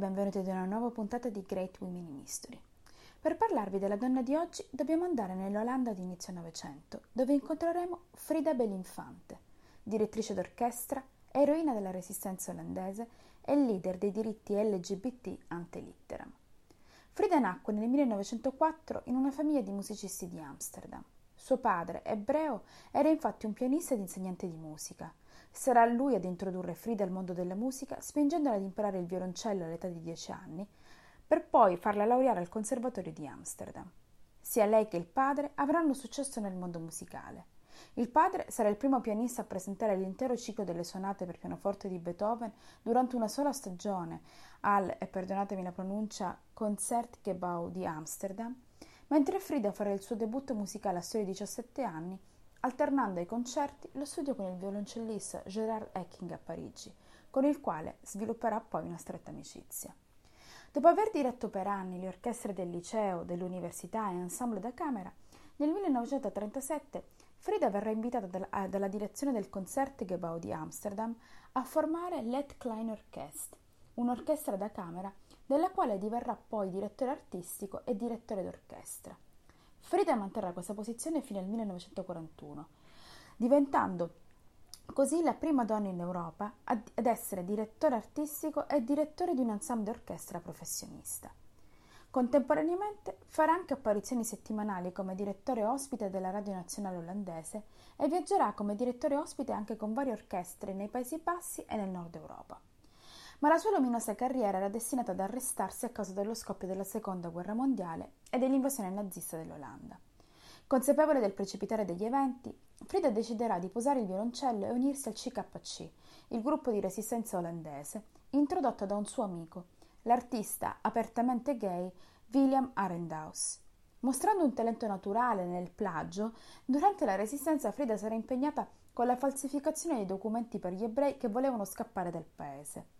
benvenuti ad una nuova puntata di Great Women in History. Per parlarvi della donna di oggi dobbiamo andare nell'Olanda di inizio Novecento, dove incontreremo Frida Belinfante, direttrice d'orchestra, eroina della resistenza olandese e leader dei diritti LGBT ante litteram. Frida nacque nel 1904 in una famiglia di musicisti di Amsterdam. Suo padre, ebreo, era infatti un pianista ed insegnante di musica. Sarà lui ad introdurre Frida al mondo della musica, spingendola ad imparare il violoncello all'età di dieci anni, per poi farla laureare al Conservatorio di Amsterdam. Sia lei che il padre avranno successo nel mondo musicale. Il padre sarà il primo pianista a presentare l'intero ciclo delle sonate per pianoforte di Beethoven durante una sola stagione al, e perdonatemi la pronuncia, Concertgebouw di Amsterdam, mentre Frida farà il suo debutto musicale a soli 17 anni, alternando ai concerti lo studio con il violoncellista Gérard Ecking a Parigi, con il quale svilupperà poi una stretta amicizia. Dopo aver diretto per anni le orchestre del liceo, dell'università e ensemble da camera, nel 1937 Frida verrà invitata dalla, dalla direzione del Concertgebouw di Amsterdam a formare l'Et Klein Orchest, un'orchestra da camera della quale diverrà poi direttore artistico e direttore d'orchestra. Frida manterrà questa posizione fino al 1941, diventando così la prima donna in Europa ad essere direttore artistico e direttore di un ensemble d'orchestra professionista. Contemporaneamente farà anche apparizioni settimanali come direttore ospite della Radio Nazionale Olandese e viaggerà come direttore ospite anche con varie orchestre nei Paesi Bassi e nel Nord Europa ma la sua luminosa carriera era destinata ad arrestarsi a causa dello scoppio della Seconda Guerra Mondiale e dell'invasione nazista dell'Olanda. Consapevole del precipitare degli eventi, Frida deciderà di posare il violoncello e unirsi al CKC, il gruppo di resistenza olandese, introdotto da un suo amico, l'artista apertamente gay William Arendhaus. Mostrando un talento naturale nel plagio, durante la resistenza Frida sarà impegnata con la falsificazione dei documenti per gli ebrei che volevano scappare dal paese.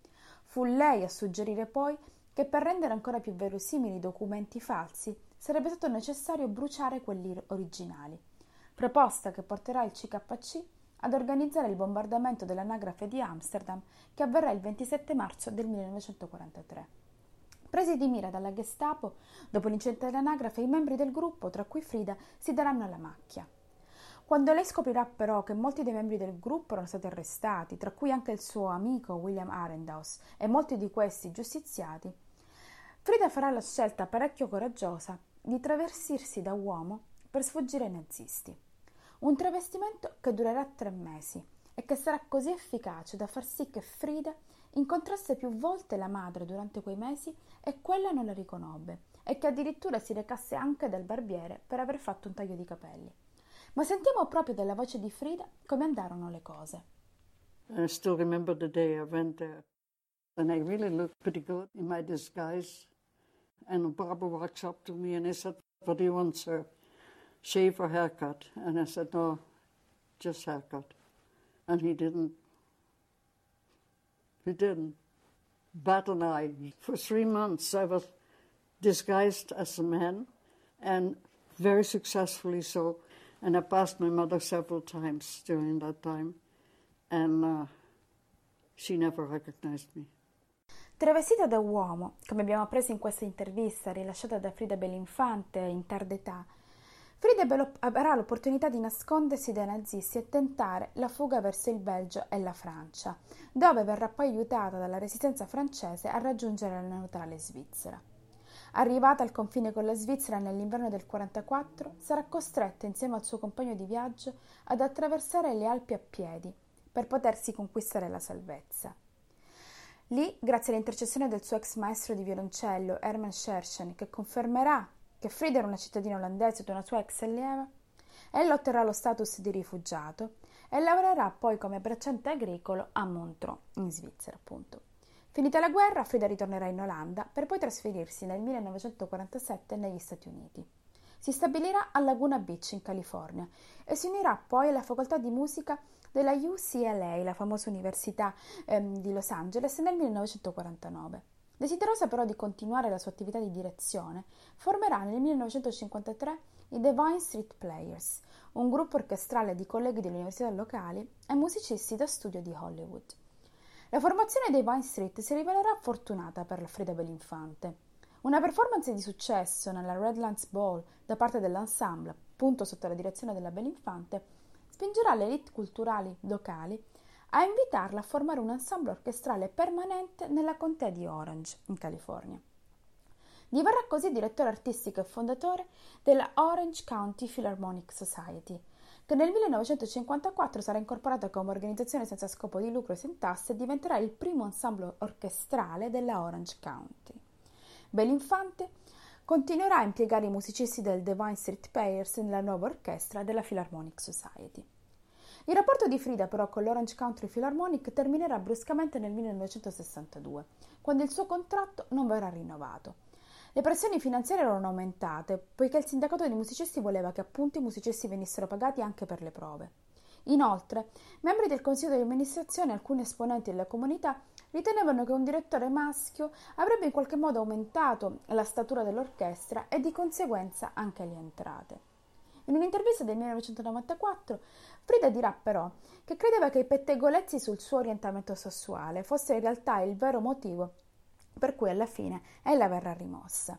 Fu lei a suggerire poi che per rendere ancora più verosimili i documenti falsi sarebbe stato necessario bruciare quelli originali, proposta che porterà il CKC ad organizzare il bombardamento dell'anagrafe di Amsterdam che avverrà il 27 marzo del 1943. Presi di mira dalla Gestapo, dopo l'incidente dell'anagrafe, i membri del gruppo, tra cui Frida, si daranno alla macchia. Quando lei scoprirà però che molti dei membri del gruppo erano stati arrestati, tra cui anche il suo amico William Arendhaus e molti di questi giustiziati, Frida farà la scelta parecchio coraggiosa di travestirsi da uomo per sfuggire ai nazisti. Un travestimento che durerà tre mesi e che sarà così efficace da far sì che Frida incontrasse più volte la madre durante quei mesi e quella non la riconobbe e che addirittura si recasse anche dal barbiere per aver fatto un taglio di capelli. Ma sentiamo proprio dalla voce di Frida come andarono le cose. I still remember the day I went there. And I really looked pretty good in my disguise. And Barbara walks up to me and he said, What do you want, sir? Shave or haircut? And I said, No, just haircut. And he didn't. He didn't. Battle eye. For three months I was disguised as a man and very successfully so. And I passed my mother several times during that time, and uh, she never recognized me. Travestita da uomo, come abbiamo appreso in questa intervista rilasciata da Frida Belinfante in tarda età, Frida avrà l'opportunità di nascondersi dai nazisti e tentare la fuga verso il Belgio e la Francia, dove verrà poi aiutata dalla resistenza francese a raggiungere la neutrale Svizzera. Arrivata al confine con la Svizzera nell'inverno del 44, sarà costretta insieme al suo compagno di viaggio ad attraversare le Alpi a piedi per potersi conquistare la salvezza. Lì, grazie all'intercessione del suo ex maestro di violoncello Herman Scherchen, che confermerà che Frida era una cittadina olandese di una sua ex allieva, ella otterrà lo status di rifugiato e lavorerà poi come bracciante agricolo a Montreux, in Svizzera, appunto. Finita la guerra, Frida ritornerà in Olanda per poi trasferirsi nel 1947 negli Stati Uniti. Si stabilirà a Laguna Beach in California e si unirà poi alla facoltà di musica della UCLA, la famosa università ehm, di Los Angeles, nel 1949. Desiderosa però di continuare la sua attività di direzione, formerà nel 1953 i The Vine Street Players, un gruppo orchestrale di colleghi delle università locali e musicisti da studio di Hollywood. La formazione dei Vine Street si rivelerà fortunata per Frida Belinfante. Una performance di successo nella Redlands Ball da parte dell'ensemble, appunto sotto la direzione della Belinfante, spingerà le elite culturali locali a invitarla a formare un ensemble orchestrale permanente nella contea di Orange, in California. Diverrà così direttore artistico e fondatore della Orange County Philharmonic Society, che nel 1954 sarà incorporata come organizzazione senza scopo di lucro e sin tasse e diventerà il primo ensemble orchestrale della Orange County. Belinfante continuerà a impiegare i musicisti del Divine Street Players nella nuova orchestra della Philharmonic Society. Il rapporto di Frida però con l'Orange Country Philharmonic terminerà bruscamente nel 1962, quando il suo contratto non verrà rinnovato. Le pressioni finanziarie erano aumentate, poiché il sindacato dei musicisti voleva che appunto i musicisti venissero pagati anche per le prove. Inoltre, membri del consiglio di amministrazione e alcuni esponenti della comunità ritenevano che un direttore maschio avrebbe in qualche modo aumentato la statura dell'orchestra e di conseguenza anche le entrate. In un'intervista del 1994, Frida dirà però che credeva che i pettegolezzi sul suo orientamento sessuale fossero in realtà il vero motivo per cui alla fine ella verrà rimossa.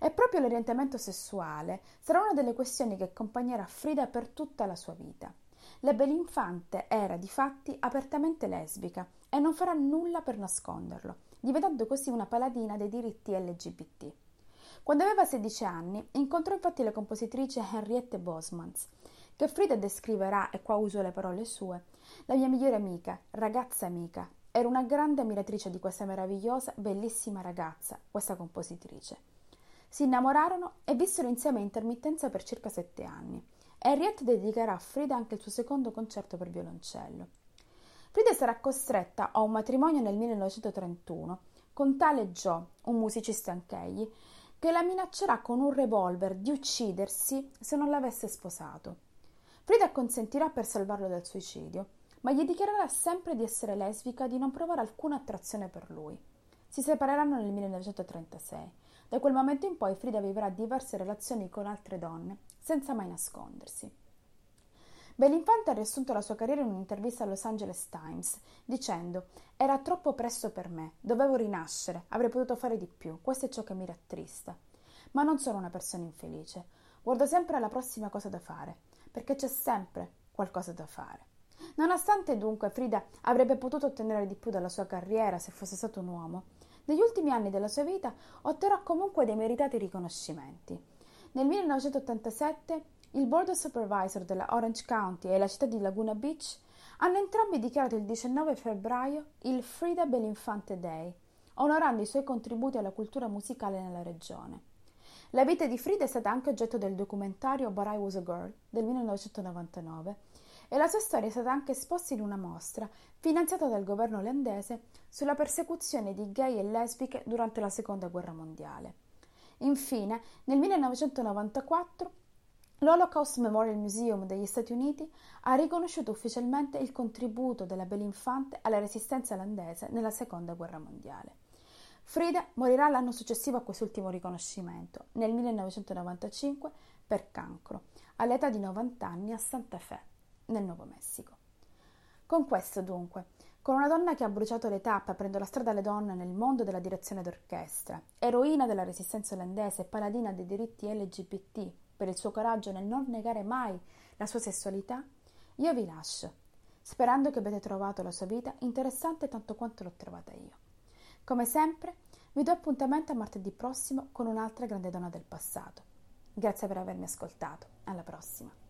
E proprio l'orientamento sessuale sarà una delle questioni che accompagnerà Frida per tutta la sua vita. La Belinfante era di fatti apertamente lesbica e non farà nulla per nasconderlo, diventando così una paladina dei diritti LGBT. Quando aveva 16 anni, incontrò infatti la compositrice Henriette Bosmans, che Frida descriverà, e qua uso le parole sue, la mia migliore amica, ragazza amica, Ero una grande ammiratrice di questa meravigliosa, bellissima ragazza, questa compositrice. Si innamorarono e vissero insieme a intermittenza per circa sette anni. Henriette dedicherà a Frida anche il suo secondo concerto per violoncello. Frida sarà costretta a un matrimonio nel 1931 con tale Joe, un musicista anch'egli, che la minaccerà con un revolver di uccidersi se non l'avesse sposato. Frida consentirà per salvarlo dal suicidio ma gli dichiarerà sempre di essere lesbica e di non provare alcuna attrazione per lui. Si separeranno nel 1936. Da quel momento in poi Frida vivrà diverse relazioni con altre donne, senza mai nascondersi. Belinfante ha riassunto la sua carriera in un'intervista al Los Angeles Times, dicendo Era troppo presto per me, dovevo rinascere, avrei potuto fare di più, questo è ciò che mi rattrista. Ma non sono una persona infelice, guardo sempre alla prossima cosa da fare, perché c'è sempre qualcosa da fare. Nonostante dunque Frida avrebbe potuto ottenere di più dalla sua carriera se fosse stato un uomo, negli ultimi anni della sua vita otterrà comunque dei meritati riconoscimenti. Nel 1987 il Board of Supervisor della Orange County e la città di Laguna Beach hanno entrambi dichiarato il 19 febbraio il Frida Belinfante Day, onorando i suoi contributi alla cultura musicale nella regione. La vita di Frida è stata anche oggetto del documentario But I Was a Girl del 1999 e la sua storia è stata anche esposta in una mostra finanziata dal governo olandese sulla persecuzione di gay e lesbiche durante la seconda guerra mondiale. Infine, nel 1994 l'Holocaust Memorial Museum degli Stati Uniti ha riconosciuto ufficialmente il contributo della Belinfante alla resistenza olandese nella seconda guerra mondiale. Frida morirà l'anno successivo a quest'ultimo riconoscimento, nel 1995, per cancro, all'età di 90 anni a Santa Fe nel Nuovo Messico. Con questo, dunque, con una donna che ha bruciato le tappe aprendo la strada alle donne nel mondo della direzione d'orchestra, eroina della resistenza olandese e paladina dei diritti LGBT per il suo coraggio nel non negare mai la sua sessualità, io vi lascio, sperando che abbiate trovato la sua vita interessante tanto quanto l'ho trovata io. Come sempre, vi do appuntamento a martedì prossimo con un'altra grande donna del passato. Grazie per avermi ascoltato. Alla prossima.